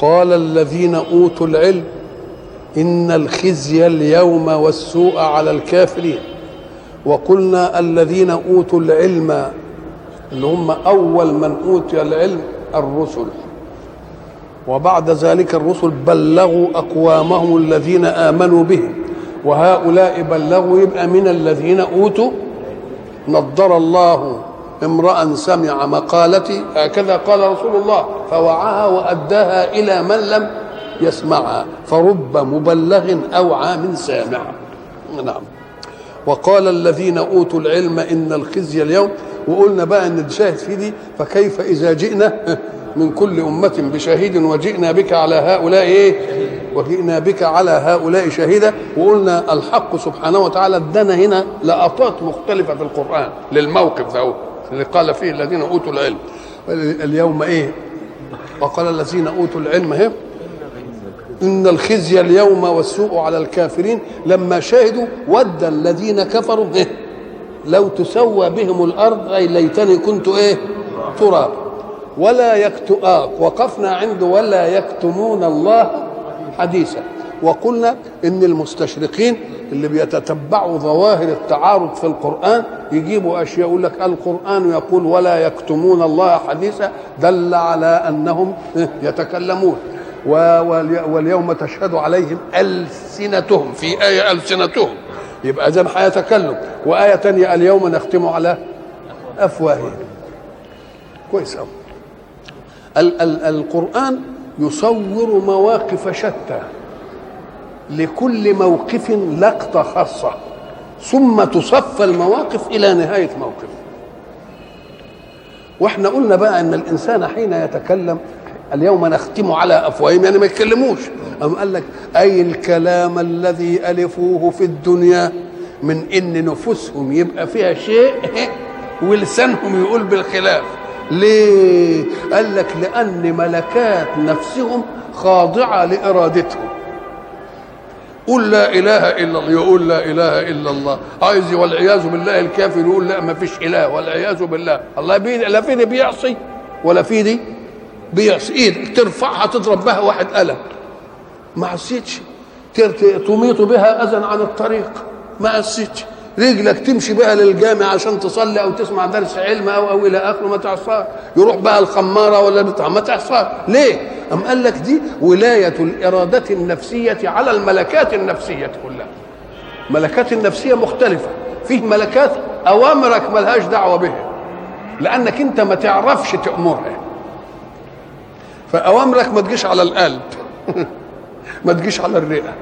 قال الذين أوتوا العلم إن الخزي اليوم والسوء على الكافرين. وقلنا الذين أوتوا العلم اللي هم أول من أوتي العلم الرسل. وبعد ذلك الرسل بلغوا أقوامهم الذين آمنوا به وهؤلاء بلغوا يبقى من الذين أوتوا نضر الله امرأ سمع مقالتي هكذا قال رسول الله فوعاها وأداها إلى من لم يسمعها فرب مبلغ أوعى من سامع. نعم. وقال الذين أوتوا العلم إن الخزي اليوم وقلنا بقى إن الشاهد في دي فكيف إذا جئنا؟ من كل أمة بشهيد وجئنا بك على هؤلاء إيه؟ وجئنا بك على هؤلاء شهيدا. وقلنا الحق سبحانه وتعالى ادانا هنا لقطات مختلفة في القرآن للموقف ده اللي قال فيه الذين أوتوا العلم. اليوم إيه؟ وقال الذين أوتوا العلم إيه؟ إن الخزي اليوم والسوء على الكافرين لما شهدوا ود الذين كفروا إيه؟ لو تسوى بهم الأرض أي ليتني كنت إيه؟ تراب. ولا يكت آه وقفنا عند ولا يكتمون الله حديثا. وقلنا إن المستشرقين اللي بيتتبعوا ظواهر التعارض في القرآن يجيبوا أشياء يقول لك القرآن يقول ولا يكتمون الله حديثا دل على أنهم يتكلمون. واليوم تشهد عليهم ألسنتهم. في آية ألسنتهم. يبقى إذا هيتكلم وآية تانية اليوم نختم على أفواههم. كويس أوي. ال- ال- القرآن يصور مواقف شتى. لكل موقف لقطة خاصة ثم تصفى المواقف إلى نهاية موقف. وإحنا قلنا بقى إن الإنسان حين يتكلم اليوم نختم على أفواههم يعني ما يتكلموش. أم قال لك أي الكلام الذي ألفوه في الدنيا من إن نفوسهم يبقى فيها شيء ولسانهم يقول بالخلاف. ليه؟ قال لك لأن ملكات نفسهم خاضعة لإرادتهم. قول لا إله إلا الله يقول لا إله إلا الله. عايز والعياذ بالله الكافر يقول لا ما فيش إله والعياذ بالله. الله بي لا في دي بيعصي ولا في دي بيعصي. إيد ترفعها تضرب بها واحد قلم. ما عصيتش. تميط بها أذى عن الطريق. ما عصيتش. رجلك تمشي بها للجامع عشان تصلي أو تسمع درس علم أو أو إلى آخره ما تعصاش يروح بقى الخمارة ولا بتاع ما تعصاش ليه؟ أم قال لك دي ولاية الإرادة النفسية على الملكات النفسية كلها. ملكات النفسية مختلفة. فيه ملكات أوامرك ملهاش دعوة بها. لأنك أنت ما تعرفش تأمرها. فأوامرك ما تجيش على القلب. ما تجيش على الرئة.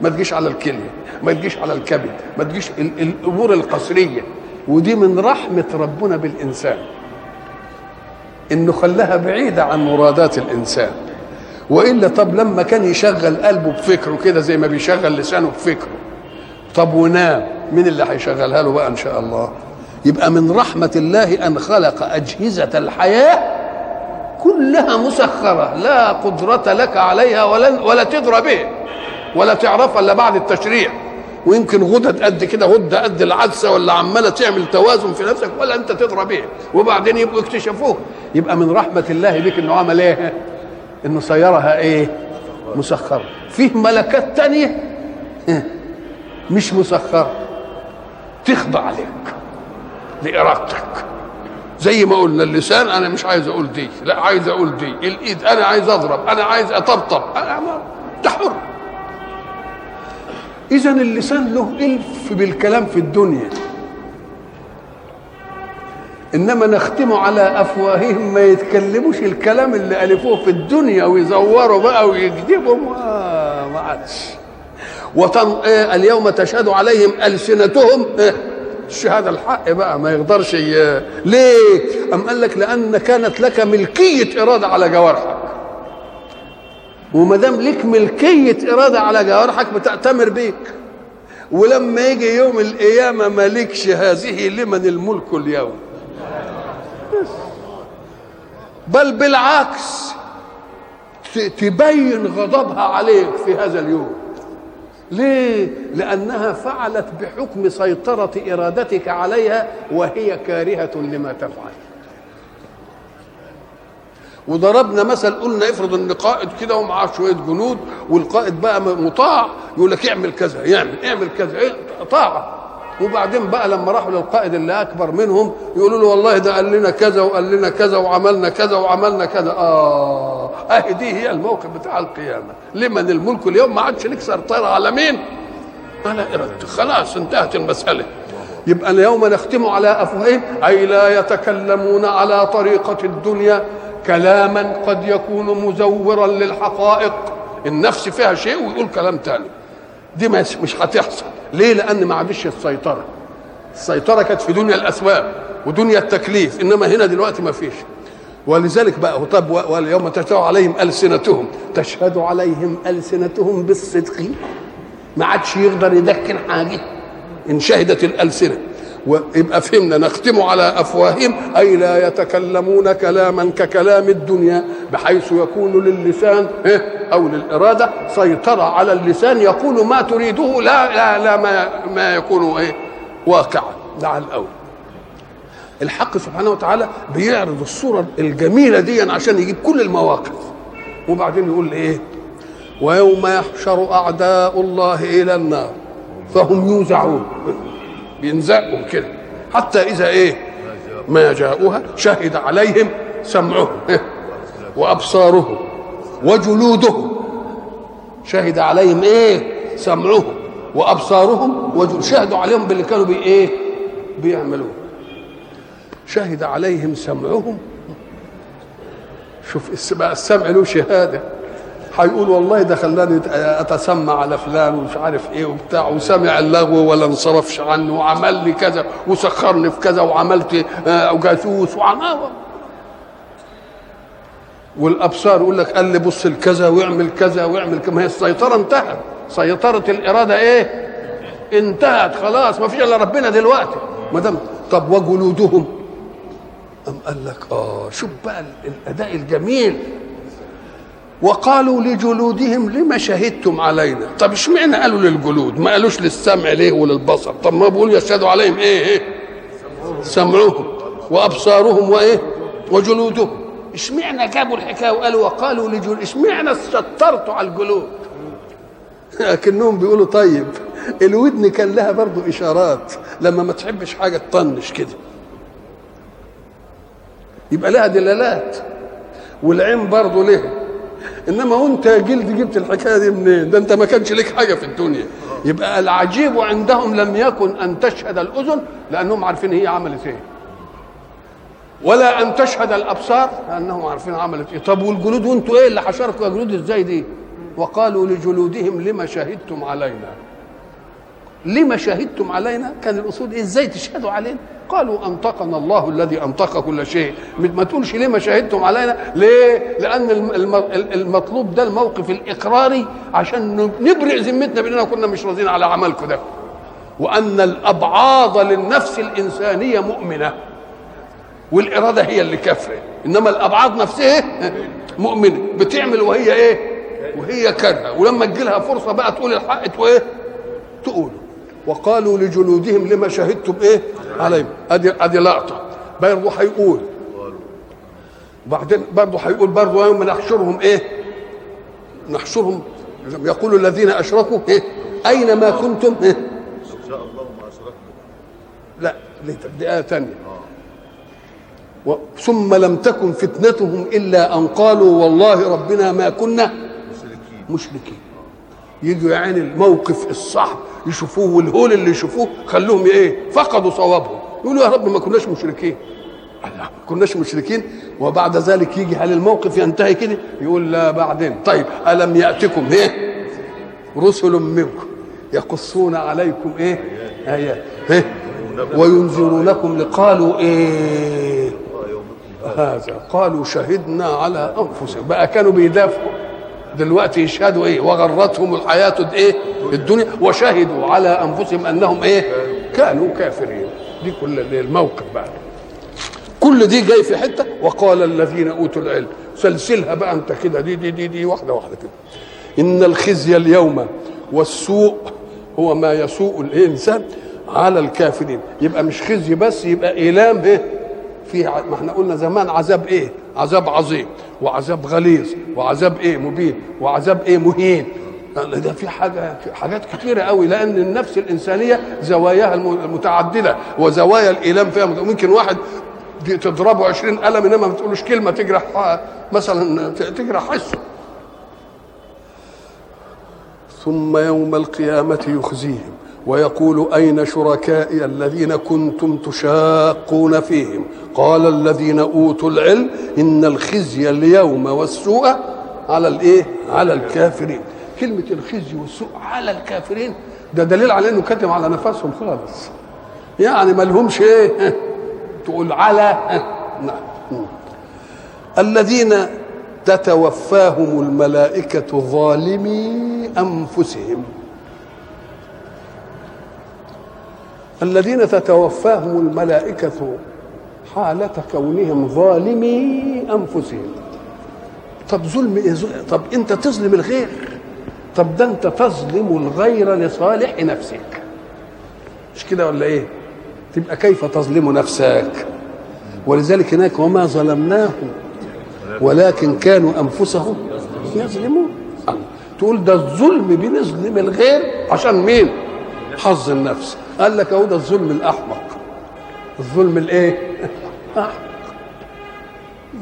ما تجيش على الكلية ما تجيش على الكبد ما تجيش الأمور القصرية. ودي من رحمة ربنا بالإنسان. إنه خلاها بعيدة عن مرادات الإنسان. وإلا طب لما كان يشغل قلبه بفكره كده زي ما بيشغل لسانه بفكره. طب ونام مين اللي هيشغلها له بقى إن شاء الله؟ يبقى من رحمة الله أن خلق أجهزة الحياة كلها مسخرة لا قدرة لك عليها ولا ولا تدرى به. ولا تعرفها إلا بعد التشريع. ويمكن غدد قد كده غدة قد العدسة ولا عمالة تعمل توازن في نفسك ولا أنت تدرى بيه وبعدين يبقوا اكتشفوه يبقى من رحمة الله بك إنه عمل إيه؟ إنه سيرها إيه؟ مسخرة. فيه ملكات تانية؟ مش مسخرة. تخضع لك لإرادتك. زي ما قلنا اللسان أنا مش عايز أقول دي لا عايز أقول دي. الإيد أنا عايز أضرب أنا عايز أطبطب. أنا ده حر اذا اللسان له إلف بالكلام في الدنيا. إنما نختم على أفواههم ما يتكلموش الكلام اللي ألفوه في الدنيا ويزوروا بقى ويكذبوا. ما عادش. وطن إيه اليوم تشهد عليهم ألسنتهم. إيه الشهادة الحق بقى ما يقدرش. ليه؟ أم قال لك لأن كانت لك ملكية إرادة على جوارحك. وما دام ليك ملكية إرادة على جوارحك بتأتمر بيك. ولما يجي يوم القيامة مالكش هذه لمن الملك اليوم. بل بالعكس تبين غضبها عليك في هذا اليوم. ليه؟ لأنها فعلت بحكم سيطرة إرادتك عليها وهي كارهة لما تفعل. وضربنا مثل قلنا افرض إن قائد كده ومعاه شوية جنود والقائد بقى مطاع يقول لك اعمل كذا يعمل اعمل كذا إيه؟ طاعة. وبعدين بقى لما راحوا للقائد اللي أكبر منهم يقولوا له والله ده قال لنا كذا وقال لنا كذا وعملنا كذا وعملنا كذا. آه أهي دي هي الموقف بتاع القيامة. لمن الملك اليوم؟ ما عادش لك سيطره على مين على ارادتك خلاص انتهت المسألة. يبقى اليوم نختم على أفواههم أي لا يتكلمون على طريقة الدنيا. كلاما قد يكون مزورا للحقائق. النفس فيها شيء ويقول كلام تاني. دي مش هتحصل. ليه؟ لأن ما عادش السيطرة. السيطرة كانت في دنيا الأسباب ودنيا التكليف إنما هنا دلوقتي ما فيش. ولذلك بقى طب واليوم تشهد عليهم ألسنتهم. تشهد عليهم ألسنتهم بالصدق. ما عادش يقدر يدكن حاجة. إن شهدت الألسنة. ويبقى فهمنا نختم على أفواههم أي لا يتكلمون كلاما ككلام الدنيا بحيث يكون للسان أو للإرادة سيطرة على اللسان يقول ما تريده لا لا لا ما ما يكون إيه؟ واقعا. على الأول. الحق سبحانه وتعالى بيعرض الصورة الجميلة دي عشان يجيب كل المواقف. وبعدين يقول إيه؟ ويوم يحشر أعداء الله إلى النار فهم يوزعون. بينزقهم كده. حتى إذا إيه؟ ما جاءوها شهد عليهم سمعهم وابصارهم وجلودهم شهد عليهم إيه؟ سمعهم وأبصارهم وجل... شهدوا عليهم باللي كانوا بي إيه؟ بيعملوه. شهد عليهم سمعهم. شوف بقى السمع له شهادة. هيقول والله ده خلاني أتسمع على فلان ومش عارف إيه وبتاع وسمع اللغو ولا انصرفش عنه وعمل لي كذا وسخرني في كذا وعملت جاسوس وعمل والأبصار يقول لك قال لي بص لكذا واعمل كذا واعمل كذا. ما هي السيطرة انتهت. سيطرة الإرادة إيه؟ انتهت خلاص. ما فيش إلا ربنا دلوقتي. ما دام طب وجلودهم؟ أم قال لك آه شوف بقى الأداء الجميل. وقالوا لجلودهم لما شهدتم علينا؟ طب اشمعنى قالوا للجلود؟ ما قالوش للسمع ليه وللبصر؟ طب ما بيقولوا يشهدوا عليهم إيه إيه؟ سمعهم وأبصارهم وإيه؟ وجلودهم. اشمعنى جابوا الحكاية وقالوا وقالوا لجلود؟ اشمعنى شطرتوا على الجلود؟ لكنهم بيقولوا طيب الودن كان لها برضو إشارات لما ما تحبش حاجة تطنش كده. يبقى لها دلالات والعين برضه لها إنما وانت يا جلد جبت الحكاية دي منين؟ ده أنت ما كانش لك حاجة في الدنيا. يبقى العجيب عندهم لم يكن أن تشهد الأذن لأنهم عارفين هي عملت إيه. ولا أن تشهد الأبصار لأنهم عارفين عملت إيه. طب والجلود وأنتوا إيه اللي حشركوا يا جلود إزاي دي؟ وقالوا لجلودهم لما شهدتم علينا. لما شهدتم علينا كان الاصول؟ إزاي تشهدوا علينا؟ قالوا أنطقنا الله الذي أنطق كل شيء. ما تقولش ليه ما شهدتم علينا؟ ليه؟ لأن المطلوب ده الموقف الإقراري عشان نبرئ ذمتنا بأننا كنا مش راضيين على عملكم ده. وأن الأبعاض للنفس الإنسانية مؤمنة. والإرادة هي اللي كافره إنما الأبعاض نفسها مؤمنة. بتعمل وهي إيه؟ وهي كارهة. ولما تجي لها فرصة بقى تقول الحق وايه تقوله وقالوا لجلودهم لما شهدتم إيه؟ عليهم. ادي أدي لقطه برضه هيقول بعدين برضه هيقول برضه يوم نحشرهم إيه؟ نحشرهم. يقول الذين أشركوا إيه؟ أين ما كنتم إيه؟ لا دي آية ثانية ثم لم تكن فتنتهم إلا أن قالوا والله ربنا ما كنا مشركين. يجوا يا عيني الموقف الصعب. يشوفوه والهول اللي يشوفوه خلوهم إيه فقدوا صوابهم. يقولوا يا رب ما كناش مشركين. ما كناش مشركين؟ وبعد ذلك يجي هل الموقف ينتهي كده؟ يقول لا بعدين. طيب ألم يأتكم؟ إيه؟ رسل منكم يقصون عليكم إيه؟ ايات إيه؟ وينذرونكم لقالوا إيه؟ هذا قالوا شهدنا على أنفسهم. بقى كانوا بيدافعوا. دلوقتي يشهدوا إيه؟ وغرتهم الحياة إيه؟ الدنيا. وشهدوا على أنفسهم أنهم إيه؟ كانوا كافرين. دي كل الموقف بقى. كل دي جاي في حتة. وقال الذين أوتوا العلم سلسلها بقى أنت كده. دي دي دي دي واحدة واحدة كده. إن الخزي اليوم والسوء هو ما يسوء الإنسان على الكافرين. يبقى مش خزي بس يبقى إيلام إيه؟ في ما إحنا قلنا زمان عذاب إيه؟ عذاب عظيم. وعذاب غليظ وعذاب إيه؟ مبين وعذاب إيه؟ مهين. ده في حاجة في حاجات كتيرة قوي لأن النفس الإنسانية زواياها المتعددة وزوايا الإيلام فيها ممكن واحد تضربه عشرين قلم إنما ما تقولوش كلمة تجرح آه، مثلا تجرح حسه. ثم يوم القيامة يخزيهم. ويقول أين شركائي الذين كنتم تشاقون فيهم؟ قال الذين أوتوا العلم إن الخزي اليوم والسوء على الإيه؟ على الكافرين. كلمة الخزي والسوء على الكافرين ده دليل على أنه كتم على نفسهم خالص. يعني ما لهمش إيه؟ تقول على. نعم. الذين تتوفاهم الملائكة ظالمي أنفسهم. الذين تتوفاهم الملائكة حالة كونهم ظالمي أنفسهم. طب ظلم إيه؟ طب أنت تظلم الغير. طب ده أنت تظلم الغير لصالح نفسك. مش كده ولا إيه؟ تبقى كيف تظلم نفسك؟ ولذلك هناك وما ظلمناهم ولكن كانوا أنفسهم يظلمون. الله. تقول ده الظلم بنظلم الغير عشان مين؟ حظ النفس. قال لك اهو ده الظلم الأحمق. الظلم الإيه؟ أحمق.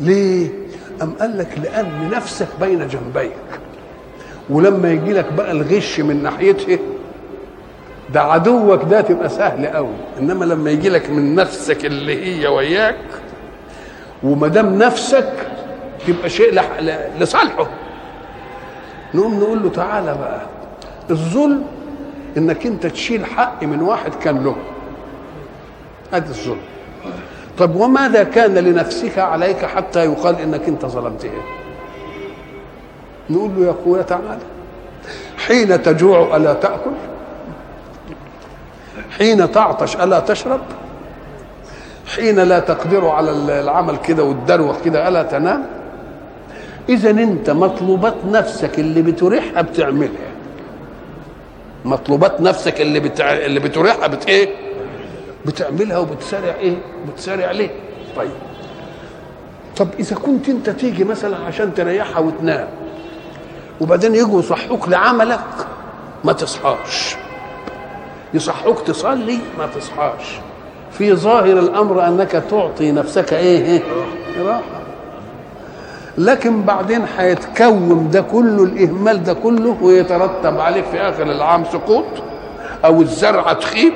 ليه؟ أم قال لك لأن نفسك بين جنبيك. ولما يجي لك بقى الغش من ناحيته ده عدوك ده تبقى سهل قوي إنما لما يجي لك من نفسك اللي هي وياك وما دام نفسك تبقى شيء لصالحه. نقوم نقول له تعالى بقى. الظلم إنك أنت تشيل حق من واحد كان له. هذا الظلم. طب وماذا كان لنفسك عليك حتى يقال إنك أنت ظلمت إيه؟ نقول له يا أخويا تعالى حين تجوع ألا تأكل. حين تعطش ألا تشرب. حين لا تقدر على العمل كده والدروخ كده ألا تنام. اذا أنت مطلوبات نفسك اللي بتريحها بتعملها. مطلوبات نفسك اللي بتع... اللي بتريحها بت إيه؟ بتعملها وبتسارع إيه؟ بتسارع ليه؟ طيب. طب إذا كنت أنت تيجي مثلا عشان تريحها وتنام وبعدين يجوا يصحوك لعملك ما تصحاش. يصحوك تصلي ما تصحاش. في ظاهر الأمر أنك تعطي نفسك إيه؟ إيه؟ راحة. لكن بعدين هيتكون ده كله الإهمال ده كله ويترتب عليه في آخر العام سقوط أو الزرعه تخيب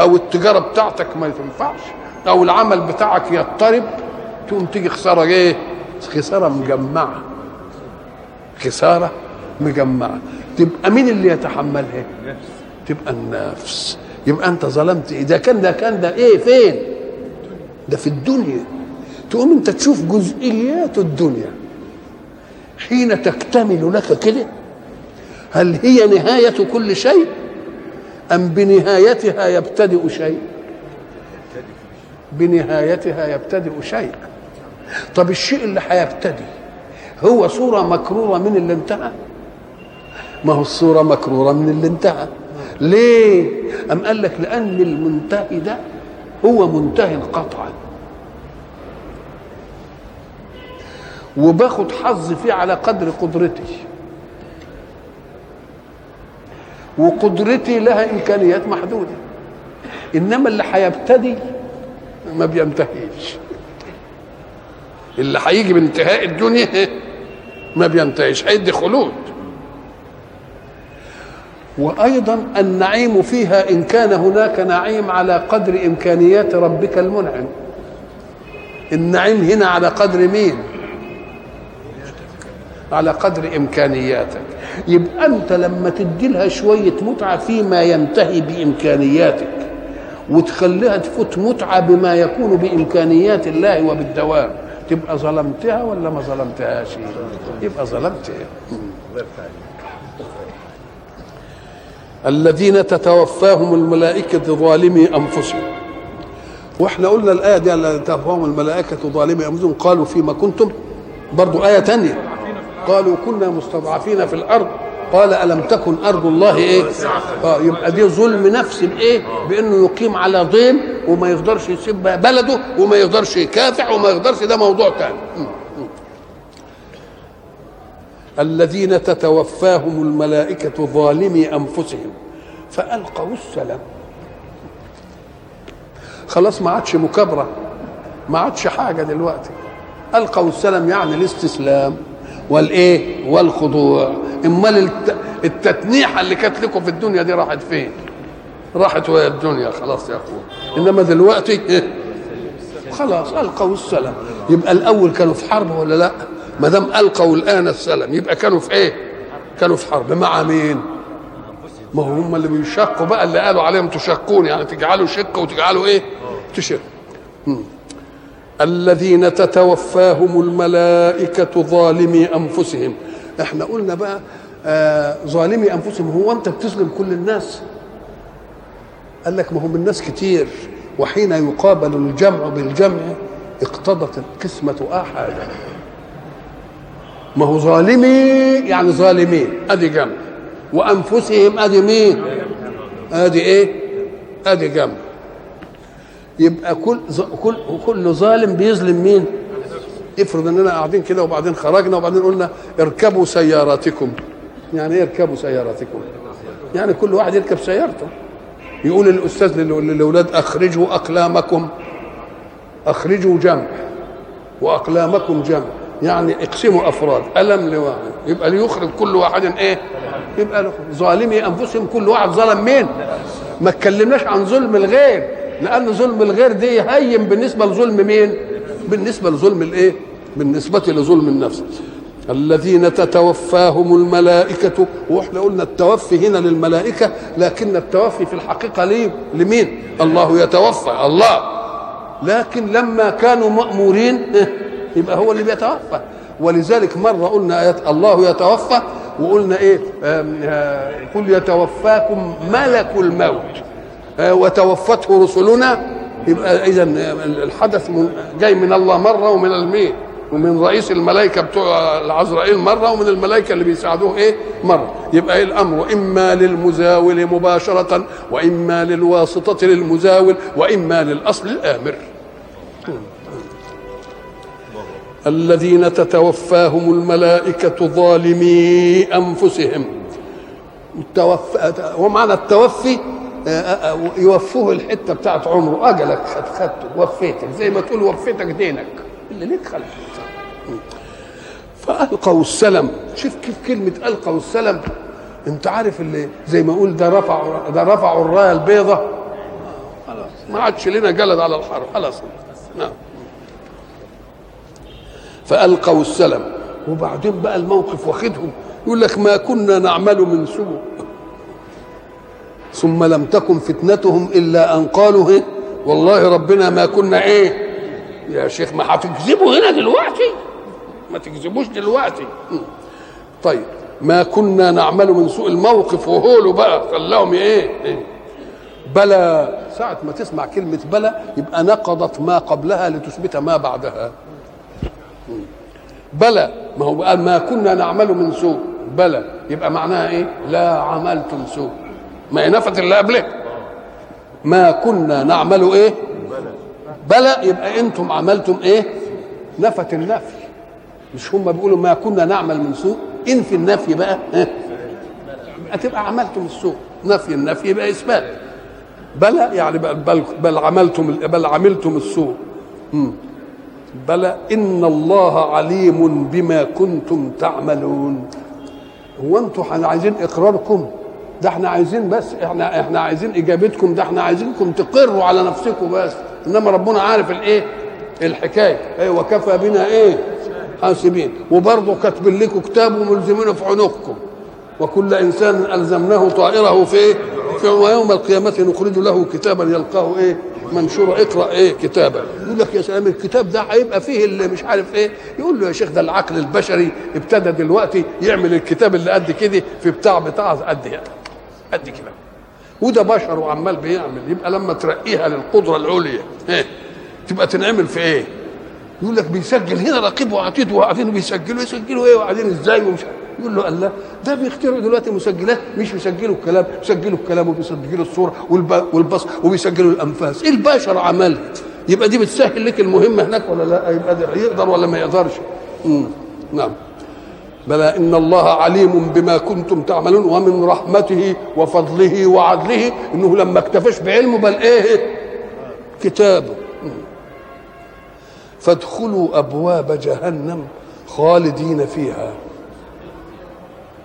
أو التجارة بتاعتك ما تنفعش أو العمل بتاعك يضطرب. تقوم تيجي خسارة إيه؟ خسارة مجمعة. خسارة مجمعة. تبقى مين اللي يتحملها؟ تبقى النفس. يبقى أنت ظلمت إيه؟ ده كان ده كان ده إيه؟ فين؟ ده في الدنيا. تقوم أنت تشوف جزئيات الدنيا حين تكتمل لك كده. هل هي نهاية كل شيء؟ أم بنهايتها يبتدئ شيء؟ بنهايتها يبتدئ شيء. طب الشيء اللي هيبتدي هو صورة مكرورة من اللي انتهى؟ ما هو الصورة مكرورة من اللي انتهى. ليه؟ أم قال لك لأن المنتهي ده هو منتهي قطعا وباخد حظ فيه على قدر قدرتي. وقدرتي لها إمكانيات محدودة. إنما اللي هيبتدي ما بينتهيش. اللي هيجي بانتهاء الدنيا ما بينتهيش. هيدي خلود. وأيضا النعيم فيها إن كان هناك نعيم على قدر إمكانيات ربك المنعم. النعيم هنا على قدر مين؟ على قدر إمكانياتك. يبقى أنت لما تدي لها شوية متعة فيما ينتهي بإمكانياتك وتخليها تفوت متعة بما يكون بإمكانيات الله وبالدوام تبقى ظلمتها ولا ما ظلمتهاش؟ يبقى ظلمتها. الذين تتوفاهم الملائكة ظالمي أنفسهم. وإحنا قلنا الآية دي تتوفاهم الملائكة ظالمي أنفسهم قالوا فيما كنتم برضو آية تانية. قالوا كنا مستضعفين في الأرض. قال ألم تكن أرض الله إيه؟ آه يبقى دي ظلم نفس بإيه بأنه يقيم على ضيم وما يقدرش يسيب بلده وما يقدرش يكافح وما يقدرش ده موضوع تاني. الذين تتوفاهم الملائكة ظالمي أنفسهم. فألقوا السلام. خلاص ما عادش مكابرة ما عادش حاجة دلوقتي. ألقوا السلام يعني الاستسلام. والإيه؟ والخضوع. امال الت... التتنيحة اللي كانت لكم في الدنيا دي راحت فين؟ راحت وهي الدنيا. خلاص يا أخوان. إنما دلوقتي إيه؟ خلاص ألقوا السلام. يبقى الأول كانوا في حرب ولا لأ؟ ما دام ألقوا الآن السلام يبقى كانوا في إيه؟ كانوا في حرب. مع مين؟ ما هم اللي بيشقوا بقى اللي قالوا عليهم تشقون يعني تجعلوا شق وتجعلوا إيه؟ تشق. الذين تتوفاهم الملائكة ظالمي أنفسهم. إحنا قلنا بقى آه ظالمي أنفسهم. هو أنت بتظلم كل الناس؟ قال لك ما هم الناس كتير. وحين يقابل الجمع بالجمع اقتضت القسمة آحادا ما هو ظالمي؟ يعني ظالمين أدي جمع. وأنفسهم أدي مين؟ أدي إيه؟ أدي جمع. يبقى كل كل كل ظالم بيظلم مين؟ افرض إننا قاعدين كده وبعدين خرجنا وبعدين قلنا اركبوا سياراتكم يعني إيه اركبوا سياراتكم يعني كل واحد يركب سيارته. يقول الأستاذ للأولاد أخرجوا أقلامكم. أخرجوا جمع. وأقلامكم جمع. يعني اقسموا أفراد. ألم لواحد. يبقى ليخرج كل واحد إيه؟ يبقى ظالمي أنفسهم كل واحد ظلم مين؟ ما اتكلمناش عن ظلم الغير. لأن ظلم الغير دي هين بالنسبة لظلم مين؟ بالنسبة لظلم الإيه؟ بالنسبة لظلم النفس. الذين تتوفاهم الملائكة وإحنا قلنا التوفي هنا للملائكة لكن التوفي في الحقيقة ليه؟ لمين؟ الله يتوفى الله. لكن لما كانوا مأمورين يبقى هو اللي بيتوفى. ولذلك مرة قلنا آيات الله يتوفى وقلنا إيه؟ قل يتوفاكم ملك الموت. وتوفته رسلنا. يبقى اذا الحدث من جاي من الله مرة ومن المين؟ ومن رئيس الملائكة بتوع العزرائيل مرة ومن الملائكة اللي بيساعدوه إيه؟ مرة. يبقى إيه الأمر؟ اما للمزاول مباشرة وإما للواسطة للمزاول وإما للأصل الآمر. الذين تتوفاهم الملائكة ظالمي أنفسهم. التوفى ومعنى التوفي يوفوه الحتة بتاعت عمره. أجلك خد خدته وفيتك. زي ما تقول وفيتك دينك. اللي ليك خلف. فألقوا السلم. شوف كيف كلمة ألقوا السلم. أنت عارف اللي زي ما أقول ده رفعوا ده رفعوا الراية البيضة؟ خلاص. ما عادش لنا جلد على الحرب. خلاص. نعم. فألقوا السلم. وبعدين بقى الموقف واخدهم. يقول لك ما كنا نعمل من سوء. ثم لم تكن فتنتهم إلا أن قالوا هي والله ربنا ما كنا إيه. يا شيخ ما هتكذبوا هنا دلوقتي؟ ما تكذبوش دلوقتي. طيب ما كنا نعمل من سوء الموقف وهولوا بقى خلاهم إيه, إيه؟ بلى. ساعة ما تسمع كلمة بلى يبقى نقضت ما قبلها لتثبت ما بعدها. بلى. ما هو ما كنا نعمل من سوء. بلى. يبقى معناها إيه؟ لا عملتم سوء. ما هي نفت اللي قبلك ما كنا نعمل إيه؟ بلى. يبقى أنتم عملتم إيه؟ نفت النفي. مش هم بيقولوا ما كنا نعمل من سوء؟ انفي النفي بقى؟ هتبقى عملتم السوء. نفي النفي يبقى إثبات. بلى يعني بل, بل, عملتم بل عملتم السوء. بلى إن الله عليم بما كنتم تعملون. هو أنتوا عايزين إقراركم؟ ده إحنا عايزين بس إحنا إحنا عايزين إجابتكم ده إحنا عايزينكم تقروا على نفسكم بس. إنما ربنا عارف الإيه؟ الحكاية. إيه وكفى بنا إيه؟ حاسبين. وبرضه كاتبين لكم كتاب وملزمينه في عنقكم. وكل إنسان ألزمناه طائره في إيه؟ في ويوم القيامة نخرج له كتابا يلقاه إيه؟ منشوره اقرأ إيه كتابه يقول لك يا سلام الكتاب ده هيبقى فيه اللي مش عارف إيه؟ يقول له يا شيخ ده العقل البشري ابتدى دلوقتي يعمل الكتاب اللي قد كده في بتاع بتاع قد كده. قد كده وده بشر وعمال بيعمل. يبقى لما ترقيها للقدرة العليا إيه؟ تبقى تنعمل في إيه؟ يقول لك بيسجل. هنا رقيب وعتيد وقاعدين بيسجلوا يسجلوا إيه؟ وقاعدين إزاي؟ ومش يقول له الله ده بيخترعوا دلوقتي مسجلات مش بيسجلوا الكلام بيسجلوا الكلام وبيسجلوا الصورة والب- والبصر وبيسجلوا الأنفاس. إيه البشر عملها يبقى دي بتسهل لك المهمة هناك ولا لا؟ يبقى يقدر ولا ما يقدرش. نعم. بلى إن الله عليم بما كنتم تعملون ومن رحمته وفضله وعدله إنه لما اكتفاش بعلمه بل إيه؟ كتابه فادخلوا أبواب جهنم خالدين فيها.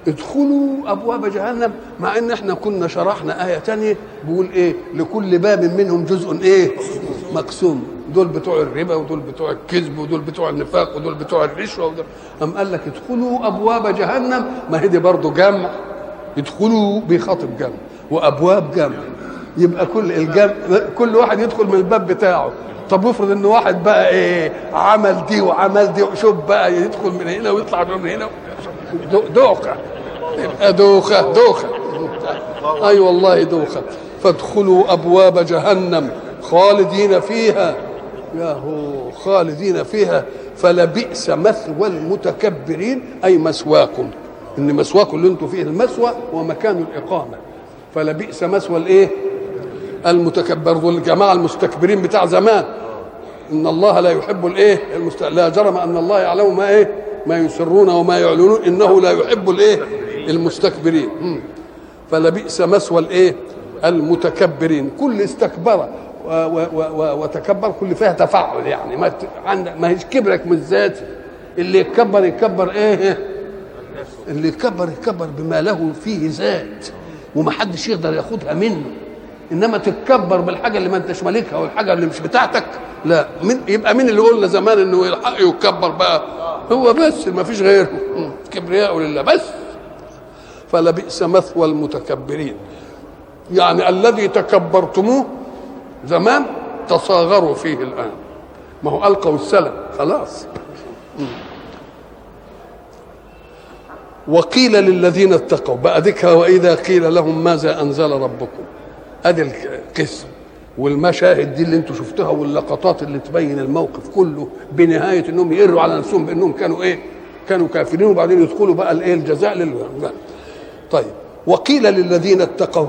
ادخلوا أبواب جهنم مع إن إحنا كنا شرحنا آية تانية بيقول إيه؟ لكل باب منهم جزء إيه؟ مقسوم. دول بتوع الربا ودول بتوع الكذب ودول بتوع النفاق ودول بتوع الرشوة ودول. أم قال لك ادخلوا أبواب جهنم؟ ما هي دي برضه جمع. يدخلوا بيخاطب جمع. وأبواب جمع. يبقى كل الجمع كل واحد يدخل من الباب بتاعه. طب افرض إن واحد بقى إيه عمل دي وعمل دي شوف بقى يدخل من هنا ويطلع من هنا. دو- دوخة. يبقى دوخة دوخة. أي أيوة والله دوخة. فادخلوا أبواب جهنم خالدين فيها. يا هو خالدين فيها فلبئس مثوى المتكبرين أي مسواكم. إن مسواكم اللي أنتم فيه المسوى ومكان الإقامة. فلبئس مثوى الإيه؟ المتكبر دول الجماعة المستكبرين بتاع زمان. إن الله لا يحب الإيه؟ المست... لا جرم أن الله يعلم ما إيه؟ ما يسرون وما يعلنون. إنه لا يحب الإيه؟ المستكبرين. فلبئس مثوى الإيه؟ المتكبرين. كل استكبر وتكبر كل فيها تفعل يعني. ما. ما هيش كبرك من ذاتي اللي يتكبر يتكبر إيه؟ اللي يتكبر يتكبر بما له فيه ذات. ومحدش يقدر ياخدها منه. إنما تتكبر بالحاجة اللي ما أنتش مالكها والحاجة اللي مش بتاعتك. لا من يبقى مين اللي قلنا زمان إنه يلحق يتكبر بقى. هو بس ما فيش غيره. كبرياء لله بس. فلبئس مثوى المتكبرين. يعني الذي تكبرتموه زمان تصاغروا فيه الآن ما هو ألقوا السلم خلاص. وقيل للذين اتقوا بقى ذكر وإذا قيل لهم ماذا أنزل ربكم أدي القسم والمشاهد دي اللي أنتم شفتوها واللقطات اللي تبين الموقف كله بنهاية إنهم يقروا على نفسهم بأنهم كانوا إيه؟ كانوا كافرين وبعدين يدخلوا بقى الإيه الجزاء لل طيب وقيل للذين اتقوا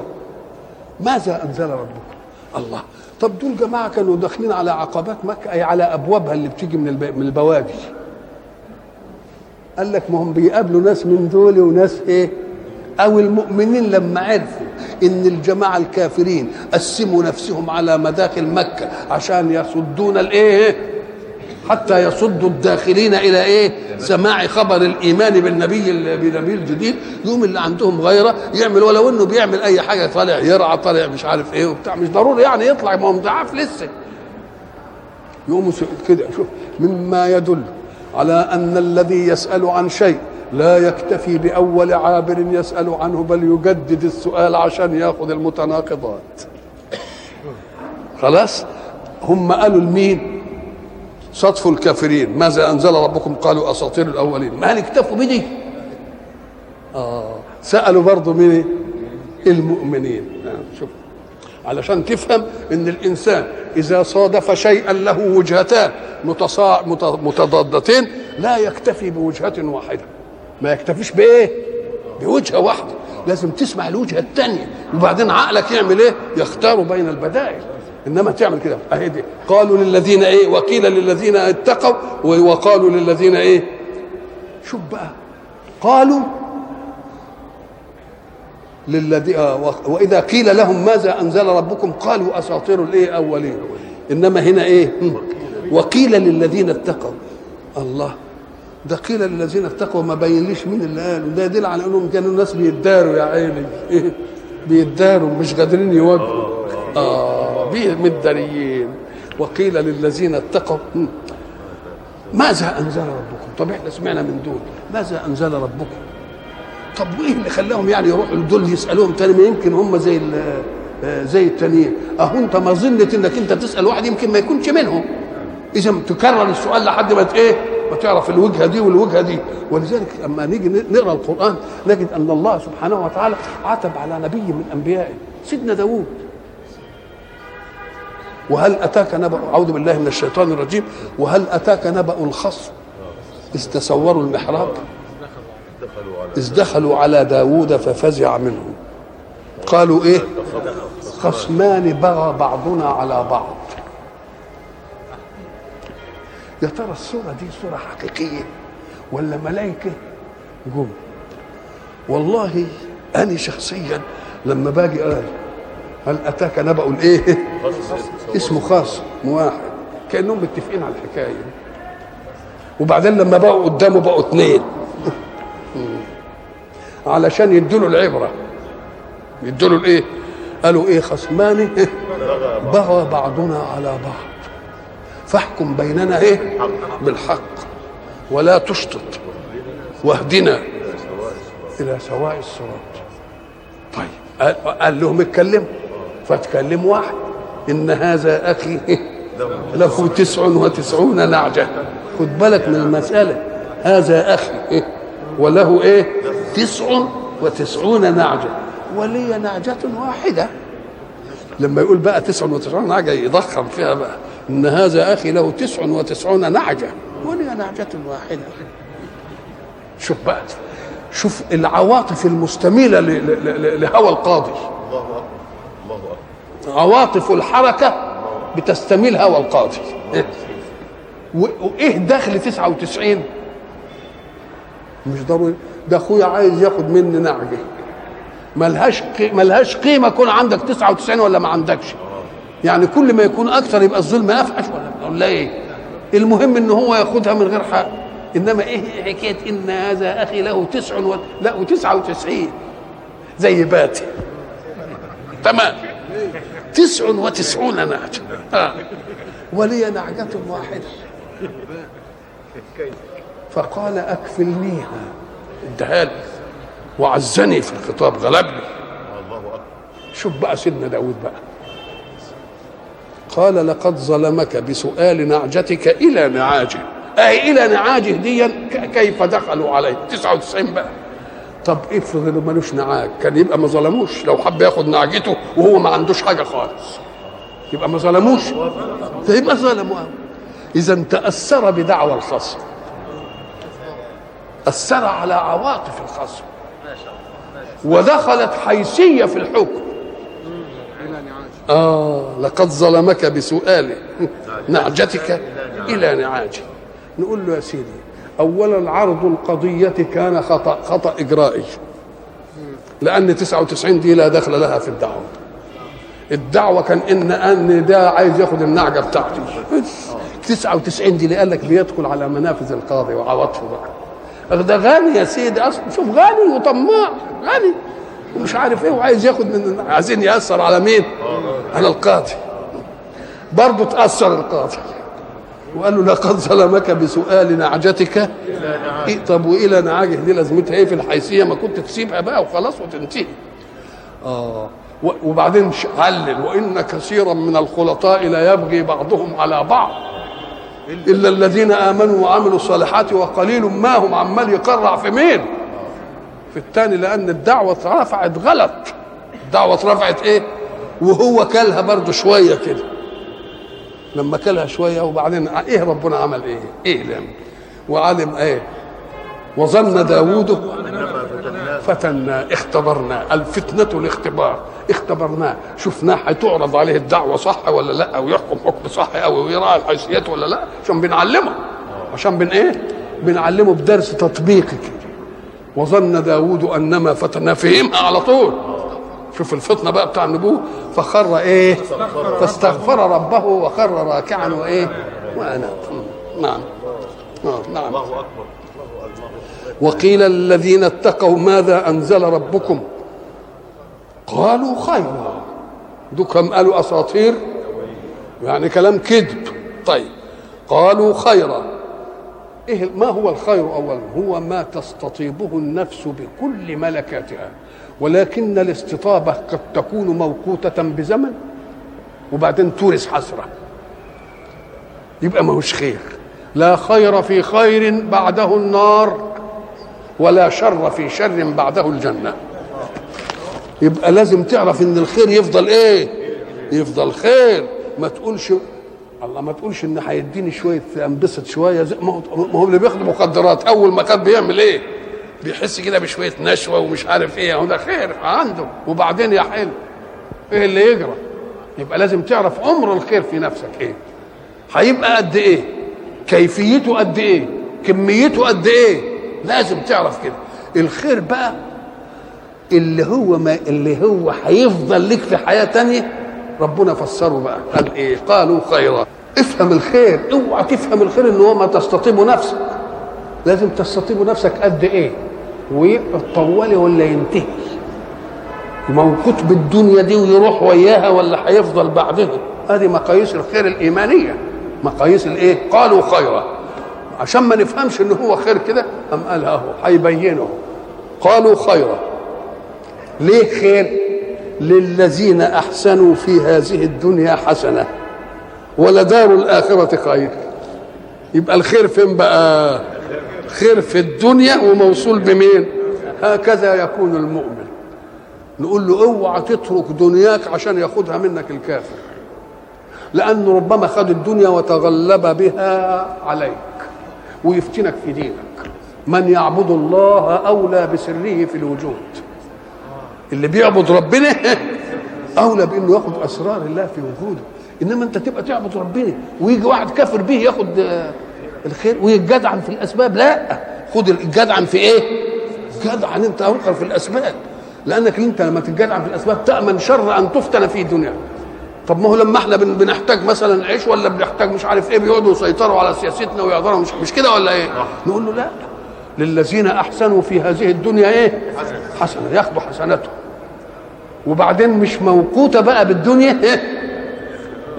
ماذا أنزل ربكم؟ الله. طب دول جماعة كانوا داخلين على عقبات مكة أي على أبوابها اللي بتيجي من. من البوادي قال لك ما هم بيقابلوا ناس من دول وناس إيه؟ أو المؤمنين لما عرفوا إن الجماعة الكافرين قسموا نفسهم على مداخل مكة عشان يصدون الإيه؟ حتى يصدوا الداخلين إلى إيه؟ سماع خبر الإيمان بالنبي بالنبي الجديد. يوم اللي عندهم غيرة يعمل ولو إنه بيعمل أي حاجة طالع يرعى طالع مش عارف إيه وبتاع. مش ضروري يعني يطلع ما هو ضعاف لسه. يقوموا كده شوف مما يدل على أن الذي يسأل عن شيء لا يكتفي بأول عابر يسأل عنه بل يجدد السؤال عشان يأخذ المتناقضات. خلاص؟ هم قالوا لمين؟ صدف الكافرين. ماذا أنزل ربكم؟ قالوا أساطير الأولين. ما اكتفوا بدي آه. سألوا برضه مين المؤمنين. آه. شوف. علشان تفهم إن الإنسان إذا صادف شيئا له وجهتان متصا... مت... متضادتين لا يكتفي بوجهة واحدة. ما يكتفيش بإيه؟ بوجهة واحدة. لازم تسمع الوجهة الثانية وبعدين عقلك يعمل إيه؟ يختار بين البدائل. إنما تعمل كده. أهي دي. قالوا للذين إيه وقيل للذين اتقوا وقالوا للذين إيه شوف بقى. قالوا للذي آه وإذا قيل لهم ماذا أنزل ربكم قالوا أساطير الإيه اولين إنما هنا إيه وقيل للذين اتقوا. الله. ده قيل للذين اتقوا ما بينليش مين اللي قالوا ده يدل على إنهم كانوا الناس بيداروا يا عيني؟ بيداروا مش قادرين يواجهوا. آه. متداريين وقيل للذين اتقوا ماذا أنزل ربكم؟ طب إحنا سمعنا من دول ماذا أنزل ربكم؟ طب وإيه اللي خلاهم يعني يروحوا لدول يسألوهم تاني؟ ما يمكن هم زي آه، زي التانيين. أهو أنت ما ظنت إنك أنت تسأل واحد يمكن ما يكونش منهم. إذا تكرر السؤال لحد ما إيه؟ ما تعرف الوجهة دي والوجهة دي. ولذلك اما نيجي نقرأ القرآن نجد أن الله سبحانه وتعالى عتب على نبي من أنبيائه سيدنا داوود. وهل أتاك نبأ أعوذ بالله من الشيطان الرجيم. وهل أتاك نبأ الخصم؟ إذ تسوروا المحراب. إذ دخلوا على داود ففزع منهم قالوا إيه؟ خصمان بغى بعضنا على بعض. يا ترى الصورة دي صورة حقيقية ولا ملائكة؟ جم والله أنا شخصيا لما باجي قال هل أتاك نبأ الإيه؟ اسمه خاص واحد كأنهم متفقين على الحكاية. وبعدين لما بقوا قدامه بقوا اثنين علشان يدوا العبرة. يدوا الإيه؟ قالوا إيه خصمان؟ بغى بعضنا على بعض. فاحكم بيننا إيه؟ بالحق. ولا تشطط. واهدنا إلى سواء الصراط. طيب قال لهم اتكلموا. فاتكلم واحد. إن هذا أخي له تسع وتسعون نعجة. خد بالك من المسألة. هذا أخي وله إيه؟ تسع وتسعون نعجة. ولي نعجة واحدة. لما يقول بقى تسع وتسعون نعجة يضخم فيها بقى. إن هذا أخي له تسع وتسعون نعجة. ولي نعجة واحدة. شوف بقى. شوف العواطف ل- لهوى القاضي الله اكبر الله اكبر عواطف الحركة بتستميل هوى القاضي إيه؟ وإيه دخل 99 مش ضروري. ده أخويا عايز ياخد مني نعجة. ملهاش ملهاش قيمة يكون عندك 99 ولا ما عندكش. يعني كل ما يكون أكثر يبقى الظلم افحش ولا ولا إيه؟ المهم إن هو ياخدها من غير حق. إنما إيه حكاية إن هذا أخي له تسع و... لا وتسعة وتسعين. زي باتي. تمام. تسع وتسعون نعجة آه. ولي نعجة واحدة. فقال أكفلنيها. ادها لي. وعزني في الخطاب غلبني الله أكبر. شوف بقى سيدنا داود بقى. قال لقد ظلمك بسؤال نعجتك إلى نعاجه. أي إلى نعاجه دي ك- كيف دخلوا عليه؟ 99 بقى. طب افرض انه ملوش نعاج كان يبقى ما ظلموش. لو حب ياخد نعجته وهو ما عندوش حاجة خالص. يبقى ما ظلموش. فيبقى ظلموا إذا تأثر بدعوى الخصم. أثر على عواطف الخصم. ودخلت حيثية في الحكم. آه لقد ظلمك بسؤال نعجتك إلى نعاجه. نقول له يا سيدي أولا عرض القضية كان خطأ خطأ إجرائي. لأن 99 دي لا دخل لها في الدعوة. الدعوة كان إن أن ده عايز ياخد النعجة بتاعتي. 99 دي اللي قال لك بيدخل على منافذ القاضي وعواطفه بقى. ده غني يا سيدي أصلا شوف غني وطماع غني. ومش عارف إيه وعايز ياخد من عايزين يأثر على مين؟ على القاضي. برضه تأثر القاضي. وقال له لقد ظلمك بسؤال نعجتك. إيه طب والى نعاجه؟ دي لازمتها إيه في الحيثية؟ ما كنت تسيبها بقى وخلاص وتنتهي. آه وبعدين علل وإن كثيرا من الخلطاء لا يبغي بعضهم على بعض. إلا الذين آمنوا وعملوا الصالحات وقليل ما هم عمال يقرع في مين في الثاني لأن الدعوة اترفعت غلط. الدعوة اترفعت إيه؟ وهو كلها برضه شوية كده. لما كلها شوية وبعدين إيه ربنا عمل إيه؟ إيه لم وعلم إيه؟ وظن داوود فتنا اختبرنا. الفتنة الاختبار. اختبرناه شفناه هتعرض عليه الدعوة صح ولا لأ؟ ويحكم حكم صح أو يراعي الحيثيات ولا لأ؟ عشان بنعلمه. عشان بن إيه؟ بنعلمه بدرس تطبيقي كده وظن داوود أنما فتنا فهمها على طول. شوف الفطنة بقى بتاع النبوة. فخر إيه؟ فاستغفر ربه وخر راكعا وإيه؟ واناب نعم. آه، نعم. الله أكبر. وقيل الذين اتقوا ماذا أنزل ربكم؟ قالوا خيرا دوكم قالوا أساطير؟ يعني كلام كذب. طيب. قالوا خيرا. إيه ما هو الخير اولا؟ هو ما تستطيبه النفس بكل ملكاتها. ولكن الاستطابة قد تكون موقوتة بزمن وبعدين تورث حسرة. يبقى ماهوش خير. لا خير في خير بعده النار ولا شر في شر بعده الجنة. يبقى لازم تعرف إن الخير يفضل إيه؟ يفضل خير. ما تقولش الله ما تقولش إن هيديني شوية انبسط شوية زي ما هو ما اللي بياخد مخدرات. أول ما كان بيعمل إيه؟ بيحس كده بشوية نشوة ومش عارف إيه. هو ده خير عنده. وبعدين يا حلو إيه اللي يجرى؟ يبقى لازم تعرف عمر الخير في نفسك إيه. هيبقى قد إيه؟ كيفيته قد إيه؟ كميته قد إيه؟ لازم تعرف كده. الخير بقى اللي هو ما اللي هو هيفضل لك في حياة تانية ربنا فسره بقى. قال إيه؟ قالوا خيرا. افهم الخير. اوعى تفهم الخير إن هو ما تستطيب نفسك. لازم تستطيب نفسك قد إيه؟ ويبقى طوالي ولا ينتهي. موقوت بالدنيا دي ويروح وياها ولا هيفضل بعدها؟ هذه مقاييس الخير الإيمانية. مقاييس الإيه؟ قالوا خيرا. عشان ما نفهمش ان هو خير كده أم قال اهو هيبينه قالوا خيرا. ليه خير؟ للذين أحسنوا في هذه الدنيا حسنة ولدار الآخرة خير يبقى الخير فين بقى؟ خير في الدنيا وموصول بمين؟ هكذا يكون المؤمن. نقول له اوعى تترك دنياك عشان ياخدها منك الكافر. لأنه ربما خد الدنيا وتغلب بها عليك ويفتنك في دينك. من يعبد الله أولى بسره في الوجود. اللي بيعبد ربنا أولى بإنه ياخد أسرار الله في وجوده. إنما أنت تبقى تعبد ربنا ويجي واحد كافر به ياخد الخير ويتجدعن في الأسباب. لا خد الجدعن في إيه؟ جدعن أنت أوقر في الأسباب. لأنك أنت لما تتجدعن في الأسباب تأمن شر أن تفتن في دنيا طب ما هو لما إحنا بنحتاج مثلا عيش ولا بنحتاج مش عارف إيه بيقعدوا يسيطروا على سياستنا ويقدروا مش مش كده ولا إيه؟ نقول له لا. للذين أحسنوا في هذه الدنيا إيه؟ حسنة ياخدوا حسناتهم. وبعدين مش موقوتة بقى بالدنيا إيه؟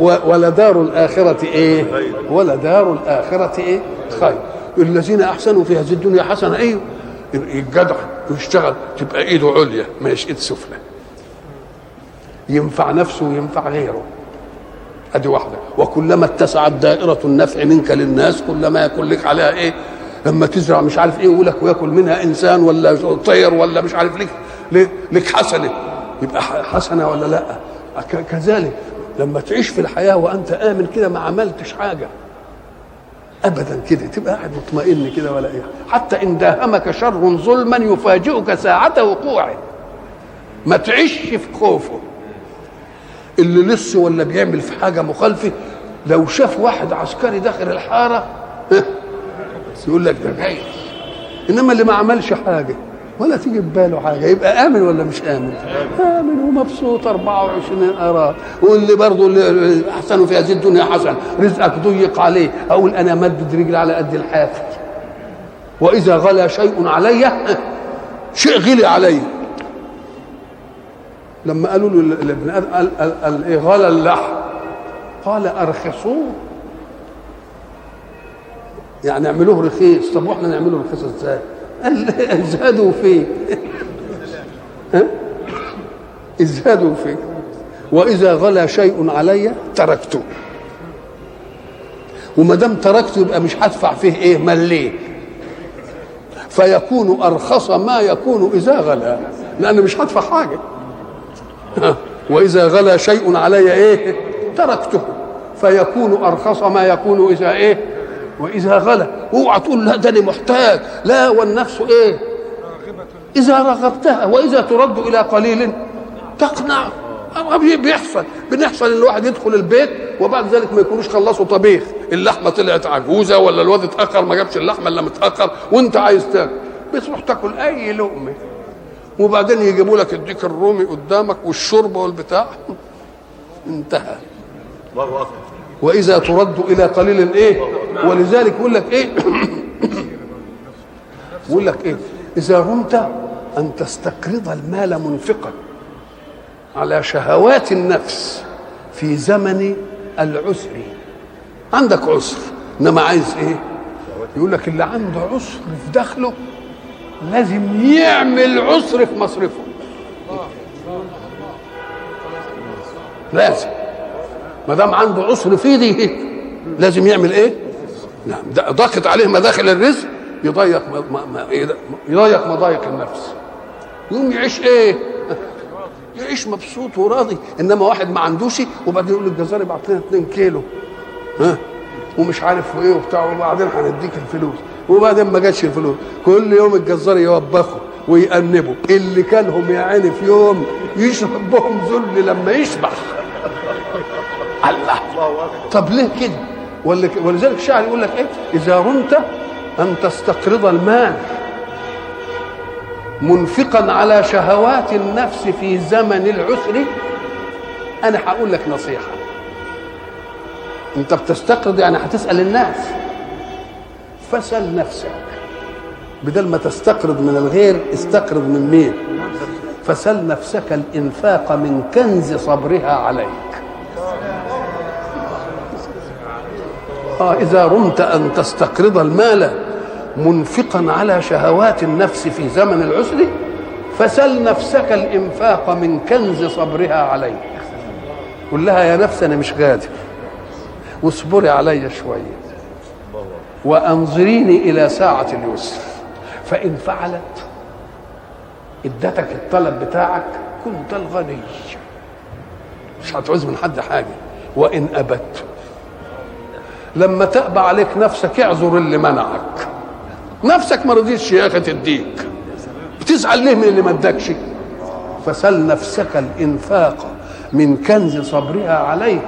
ولدار الآخرة إيه؟ ولدار الآخرة إيه؟ خير. الذين أحسنوا في هذه الدنيا حسنة. إيه؟ يتجدع ويشتغل تبقى إيده عليا مش إيد سفلى. ينفع نفسه وينفع غيره. أدي واحدة. وكلما اتسعت دائرة النفع منك للناس كلما يكون لك عليها إيه؟ لما تزرع مش عارف إيه يقول لك وياكل منها إنسان ولا طير ولا مش عارف لك لك حسنة. يبقى حسنة ولا لأ؟ كذلك. لما تعيش في الحياة وأنت آمن كده ما عملتش حاجة ابدا كده تبقى قاعد مطمئن كده ولا إيه؟ حتى إن داهمك شر ظلما يفاجئك ساعة وقوعه. ما تعيش في خوفه. اللي لسه ولا بيعمل في حاجة مخالفة لو شاف واحد عسكري داخل الحارة يقول لك ده جاي إنما اللي ما عملش حاجة ولا تيجي في باله حاجة يبقى آمن ولا مش آمن؟ آمن ومبسوط 24 اراد واللي برضه اللي احسنوا في هذه الدنيا حسن رزقك ضيق عليه أقول أنا مدد رجلي على قد الحافل وإذا غلى شيء علي شيء غلي علي. لما قالوا له لابن آدم قال, قال, إيه غلى اللحم. قال أرخصوه. يعني اعملوه رخيص. طب وإحنا نعمله رخيص إزاي؟ ازهدوا ها؟ ازهدوا فيه وإذا غلى شيء علي تركته. وما دام تركته يبقى مش هدفع فيه إيه؟ مليه فيكون أرخص ما يكون إذا غلى لأن مش هدفع حاجة. وإذا غلى شيء علي إيه؟ تركته. فيكون أرخص ما يكون إذا إيه؟ وإذا غلى اوعى تقول لا ده أنا محتاج. لا والنفس إيه؟ إذا رغبتها وإذا ترد إلى قليل تقنع. بيحصل. بنحصل إن الواحد يدخل البيت وبعد ذلك ما يكونوش خلصوا طبيخ. اللحمة طلعت عجوزه ولا الواد اتأخر ما جابش اللحمة إلا متأخر وأنت عايز تاكل. بتروح تاكل أي لقمة. وبعدين يجيبوا لك الديك الرومي قدامك والشوربة والبتاع. انتهى. الله أكبر. وإذا ترد إلى قليل إيه؟ ولذلك يقول لك إيه؟ يقول لك إيه؟ إذا رمت أن تستقرض المال منفقا على شهوات النفس في زمن العسر. عندك عسر إنما عايز إيه؟ يقول لك اللي عنده عسر في دخله لازم يعمل عسر في مصرفه. لازم. ما دام عنده عسر في دي لازم يعمل إيه؟ نعم. ضاقت عليه مداخل الرزق يضيق يضيق مضايق النفس. يقوم يعيش إيه؟ يعيش مبسوط وراضي. إنما واحد ما عندوش وبعدين يقول للجزار ابعت لنا 2 كيلو. ها؟ ومش عارف إيه وبتاع وبعدين هنديك الفلوس. وبعدين ما جاتش الفلوس. كل يوم الجزار يوبخه ويأنبه. اللي كانهم يا عيني في يوم يشرب بهم ذل لما يشبع. الله. طب ليه كده؟ ولذلك الشاعر يقول لك إيه؟ إذا رمت أن تستقرض المال منفقا على شهوات النفس في زمن العسر أنا هقول لك نصيحة. أنت بتستقرض يعني هتسال الناس. فسل نفسك. بدل ما تستقرض من الغير استقرض من مين؟ فسل نفسك الإنفاق من كنز صبرها عليك. إذا رمت أن تستقرض المال منفقا على شهوات النفس في زمن العسر فسل نفسك الإنفاق من كنز صبرها عليك قل لها يا نفس أنا مش قادر. واصبري علي شوية وأنظريني إلى ساعة اليسر. فإن فعلت إدتك الطلب بتاعك كنت الغني. مش هتعوز من حد حاجة. وإن أبت لما تأبى عليك نفسك اعذر اللي منعك. نفسك ما رضيتش يا أخي تديك. بتزعل ليه من اللي ما ادكش؟ فسل نفسك الإنفاق من كنز صبرها عليك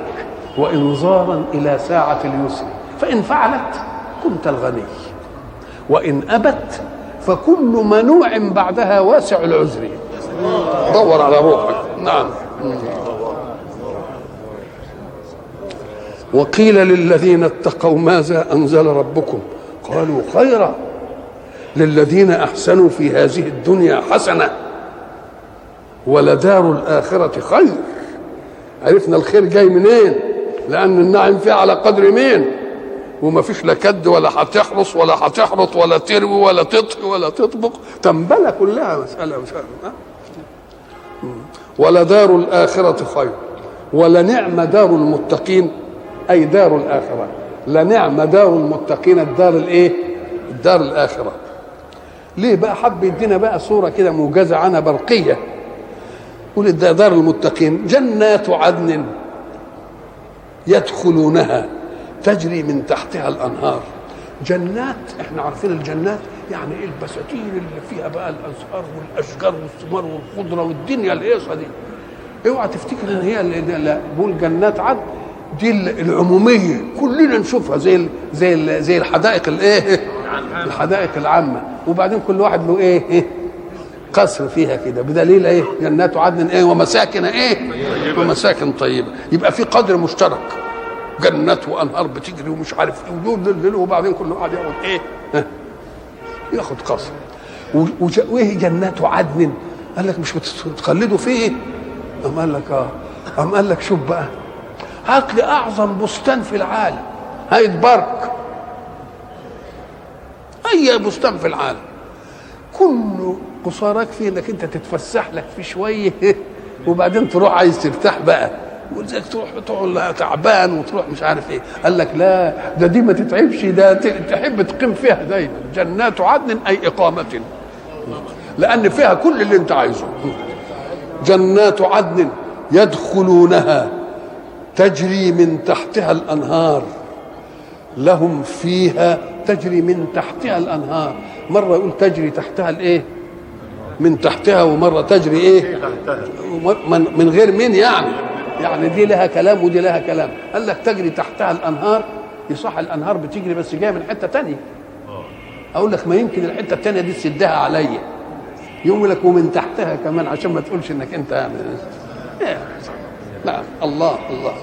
وانظارا إلى ساعة اليسر. فإن فعلت كنت الغني. وإن أبت فكل منوع بعدها واسع العذر. دور على روحك. نعم. وقيل للذين اتقوا ماذا أنزل ربكم؟ قالوا خيرا. للذين أحسنوا في هذه الدنيا حسنة ولدار الآخرة خير. عرفنا الخير جاي منين؟ لأن النعم فيه على قدر مين؟ وما فيش لا كد ولا هتحرص ولا هتحرط ولا تروي ولا تطهي ولا تطبخ تنبله كلها مسألة ها؟ ولدار الآخرة خير. ولنعم دار المتقين. أي دار الآخرة. لنعم دار المتقين الدار الإيه؟ الدار الآخرة. ليه بقى حب يدينا بقى صورة كده موجزة عنها برقية؟ يقول دار المتقين جنات عدن يدخلونها تجري من تحتها الأنهار. جنات إحنا عارفين الجنات يعني إيه البساتين اللي فيها بقى الأزهار والأشجار والثمار والخضرة والدنيا الهيصة دي. اوعى تفتكر إن هي بقول جنات عدن دي العمومية. كلنا نشوفها زي زي زي الحدائق الايه الحدائق العامة. وبعدين كل واحد له إيه, إيه؟ قصر فيها كده. بدليل إيه جنات عدن إيه ومساكن إيه ومساكن طيبة. يبقى في قدر مشترك. جنات وأنهار بتجري ومش عارف إيه وبعدين كل واحد ياخد إيه ها؟ ياخد قصر. وايه جنات عدن قال لك مش بتخلدوا فيه قام قال لك آه قام قال لك شوف بقى. هات لي أعظم بستان في العالم. هيتبارك أي بستان في العالم؟ كله قصارك فيه إنك أنت تتفسح لك فيه شوية وبعدين تروح عايز ترتاح بقى. ولذلك تروح تقعد تعبان وتروح مش عارف إيه. قال لك لا ده دي ما تتعبش ده تحب تقيم فيها دايما. جنات عدن أي إقامة. لأن فيها كل اللي أنت عايزه. جنات عدن يدخلونها. تجري من تحتها الأنهار. لهم فيها تجري من تحتها الأنهار. مرة يقول تجري تحتها الإيه؟ من تحتها ومرة تجري إيه؟ من, غير مين يعني. يعني دي لها كلام ودي لها كلام. قال لك تجري تحتها الأنهار. يصح الأنهار بتجري بس جاية من حتة تانية. أقول لك ما يمكن الحتة التانية دي تسدها عليا. يقول لك ومن تحتها كمان عشان ما تقولش إنك أنت يعني. الله الله.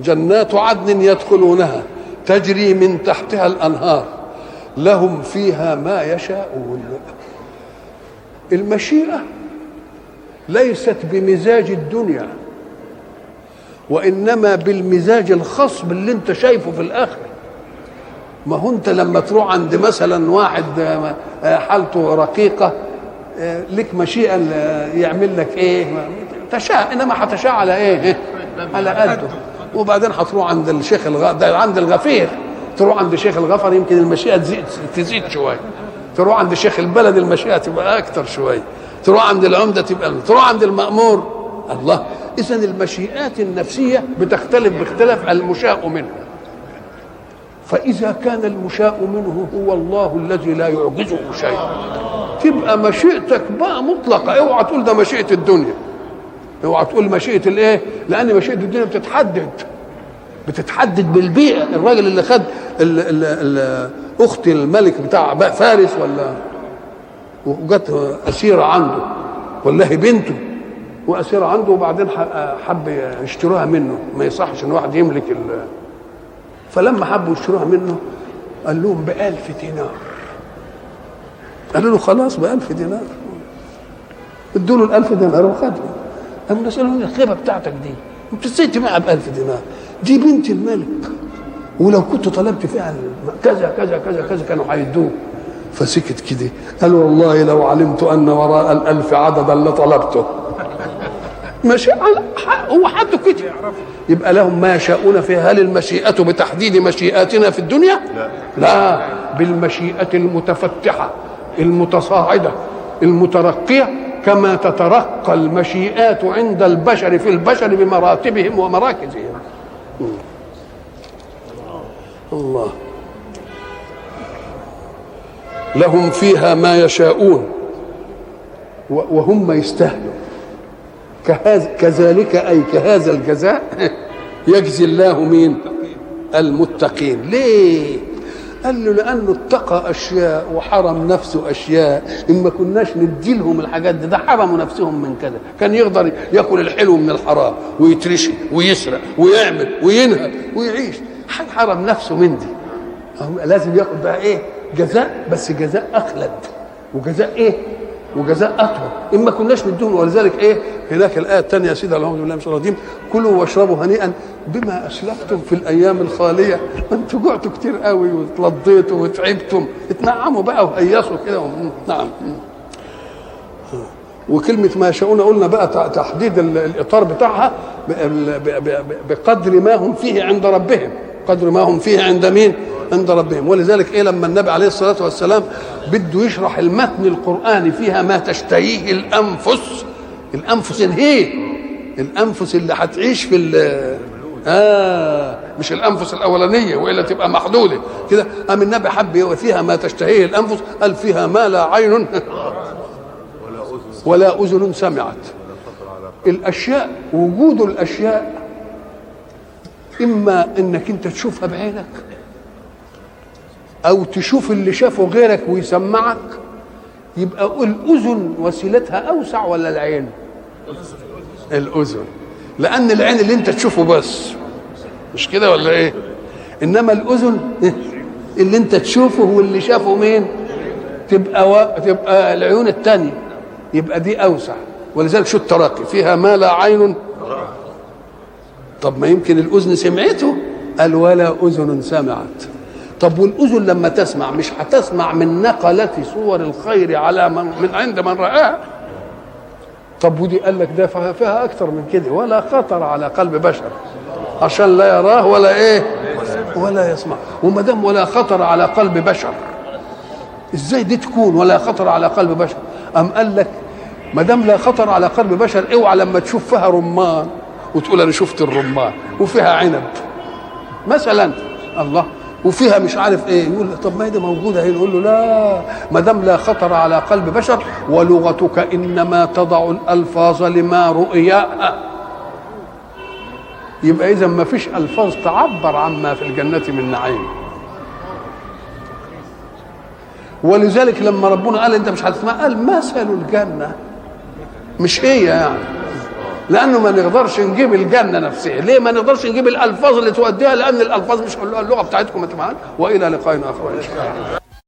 جنات عدن يدخلونها تجري من تحتها الأنهار. لهم فيها ما يشاءون. المشيئة ليست بمزاج الدنيا وإنما بالمزاج الخاص باللي انت شايفه في الاخره ما هو انت لما تروح عند مثلا واحد آه، حالته رقيقة آه، لك مشيئة يعمل لك إيه؟ تشاء إنما هتشاء على إيه؟ على قده. وبعدين هتروح عند الشيخ الغ... ده عند الغفير. تروح عند الشيخ الغفر يمكن المشيئة تزيد تزيد شوية تروح عند شيخ البلد المشيئة تبقى أكتر شوية تروح عند العمدة تبقى تروح عند المأمور. الله. اذا المشيئات النفسية بتختلف باختلاف المشاء منه. فإذا كان المشاء منه هو الله الذي لا يعجزه شيء. تبقى مشيئتك بقى مطلقة. اوعى تقول ده مشيئة الدنيا. اوعى تقول مشيئة الايه؟ لأن مشيئة الدنيا بتتحدد. بتتحدد بالبيئه الراجل اللي خد ال ال ال اخت الملك بتاع فارس ولا؟ وجت أسيرة عنده. هي بنته. وأسيرة عنده وبعدين حب يشتروها منه. ما يصحش إن واحد يملك ال فلما حبوا يشتروها منه قال لهم بألف دينار. قالوا له خلاص بألف دينار. ادوا له الألف دينار وخدها قام نسأله الخيبة بتاعتك دي. انت إزاي تبيعها بألف دينار دي بنت الملك. ولو كنت طلبت فيها كذا كذا كذا كذا كانوا هيدوه فسكت كده. قال والله لو علمت أن وراء الألف عددا لطلبته. ماشي هو حده كده. يبقى لهم ما يشاءون فيها. هل المشيئة بتحديد مشيئاتنا في الدنيا؟ لا. لا. بالمشيئة المتفتحة المتصاعدة المترقية. كما تترقى المشيئات عند البشر في البشر بمراتبهم ومراكزهم. الله. لهم فيها ما يشاءون. وهم يستاهلوا كهذا كذلك أي كهذا الجزاء يجزي الله مين المتقين. ليه؟ قال له لأنه اتقى أشياء وحرم نفسه أشياء إن ما كناش ندي لهم الحاجات دي ده حرموا نفسهم من كذا كان يقدر يأكل الحلو من الحرام ويترشي ويسرق ويعمل وينهب ويعيش. حرم نفسه من دي؟ لازم ياخد بقى إيه؟ جزاء بس جزاء أخلد. وجزاء إيه؟ وجزاء أطول. اما كناش نديهم ولذلك إيه؟ هناك الآية الثانية يا سيدي الحمد لله مش الرجيم كلوا واشربوا هنيئا بما اسلفتم في الأيام الخالية. ما أنتوا جعتوا كتير قوي وتلضيتوا وتعبتم. اتنعموا بقى وهيصوا كده نعم. وكلمة ما يشاءون قلنا بقى تحديد الإطار بتاعها بقدر ما هم فيه عند ربهم. قدر ما هم فيه عند مين؟ عند ربهم. ولذلك إيه لما النبي عليه الصلاة والسلام بده يشرح المتن القرآني فيها ما تشتهيه الأنفس؟ الأنفس الهي الأنفس اللي هتعيش في آه مش الأنفس الأولانية وإلا تبقى محدودة. كده قام النبي حب فيها ما تشتهيه الأنفس؟ قال فيها ما لا عين ولا أذن سمعت. الأشياء وجود الأشياء إما إنك أنت تشوفها بعينك. أو تشوف اللي شافه غيرك ويسمعك يبقى الأذن وسيلتها أوسع ولا العين؟ الأذن. لأن العين اللي أنت تشوفه بس. مش كده ولا إيه؟ إنما الأذن اللي أنت تشوفه واللي شافه مين؟ تبقى و... تبقى العيون الثانية يبقى دي أوسع. ولذلك شو التراقي؟ فيها ما لا عين. طب ما يمكن الأذن سمعته؟ قال ولا أذن سمعت. طب والأذن لما تسمع مش هتسمع من نقلة صور الخير على من, من عند من رآها طب ودي قال لك ده فيها أكتر من كده ولا خطر على قلب بشر عشان لا يراه ولا إيه؟ ولا يسمع. وما دام ولا خطر على قلب بشر إزاي دي تكون ولا خطر على قلب بشر؟ أم قال لك ما دام لا خطر على قلب بشر اوعى لما تشوف فيها رمان وتقول أنا شفت الرمان وفيها عنب. مثلا الله وفيها مش عارف إيه يقول طب ما هي دي موجودة هنا. يقول له لا ما دام لا خطر على قلب بشر ولغتك إنما تضع الألفاظ لما رؤياها يبقى إذا ما فيش ألفاظ تعبر عما في الجنة من نعيم. ولذلك لما ربنا قال أنت مش هتسمع قال مثل الجنة؟ مش هي يعني. لأنه ما نقدرش نجيب الجنة نفسها. ليه ما نقدرش نجيب الألفاظ اللي تؤديها لأن الألفاظ مش اللغة بتاعتكم ما وإلى لقاء آخر. ان شاء الله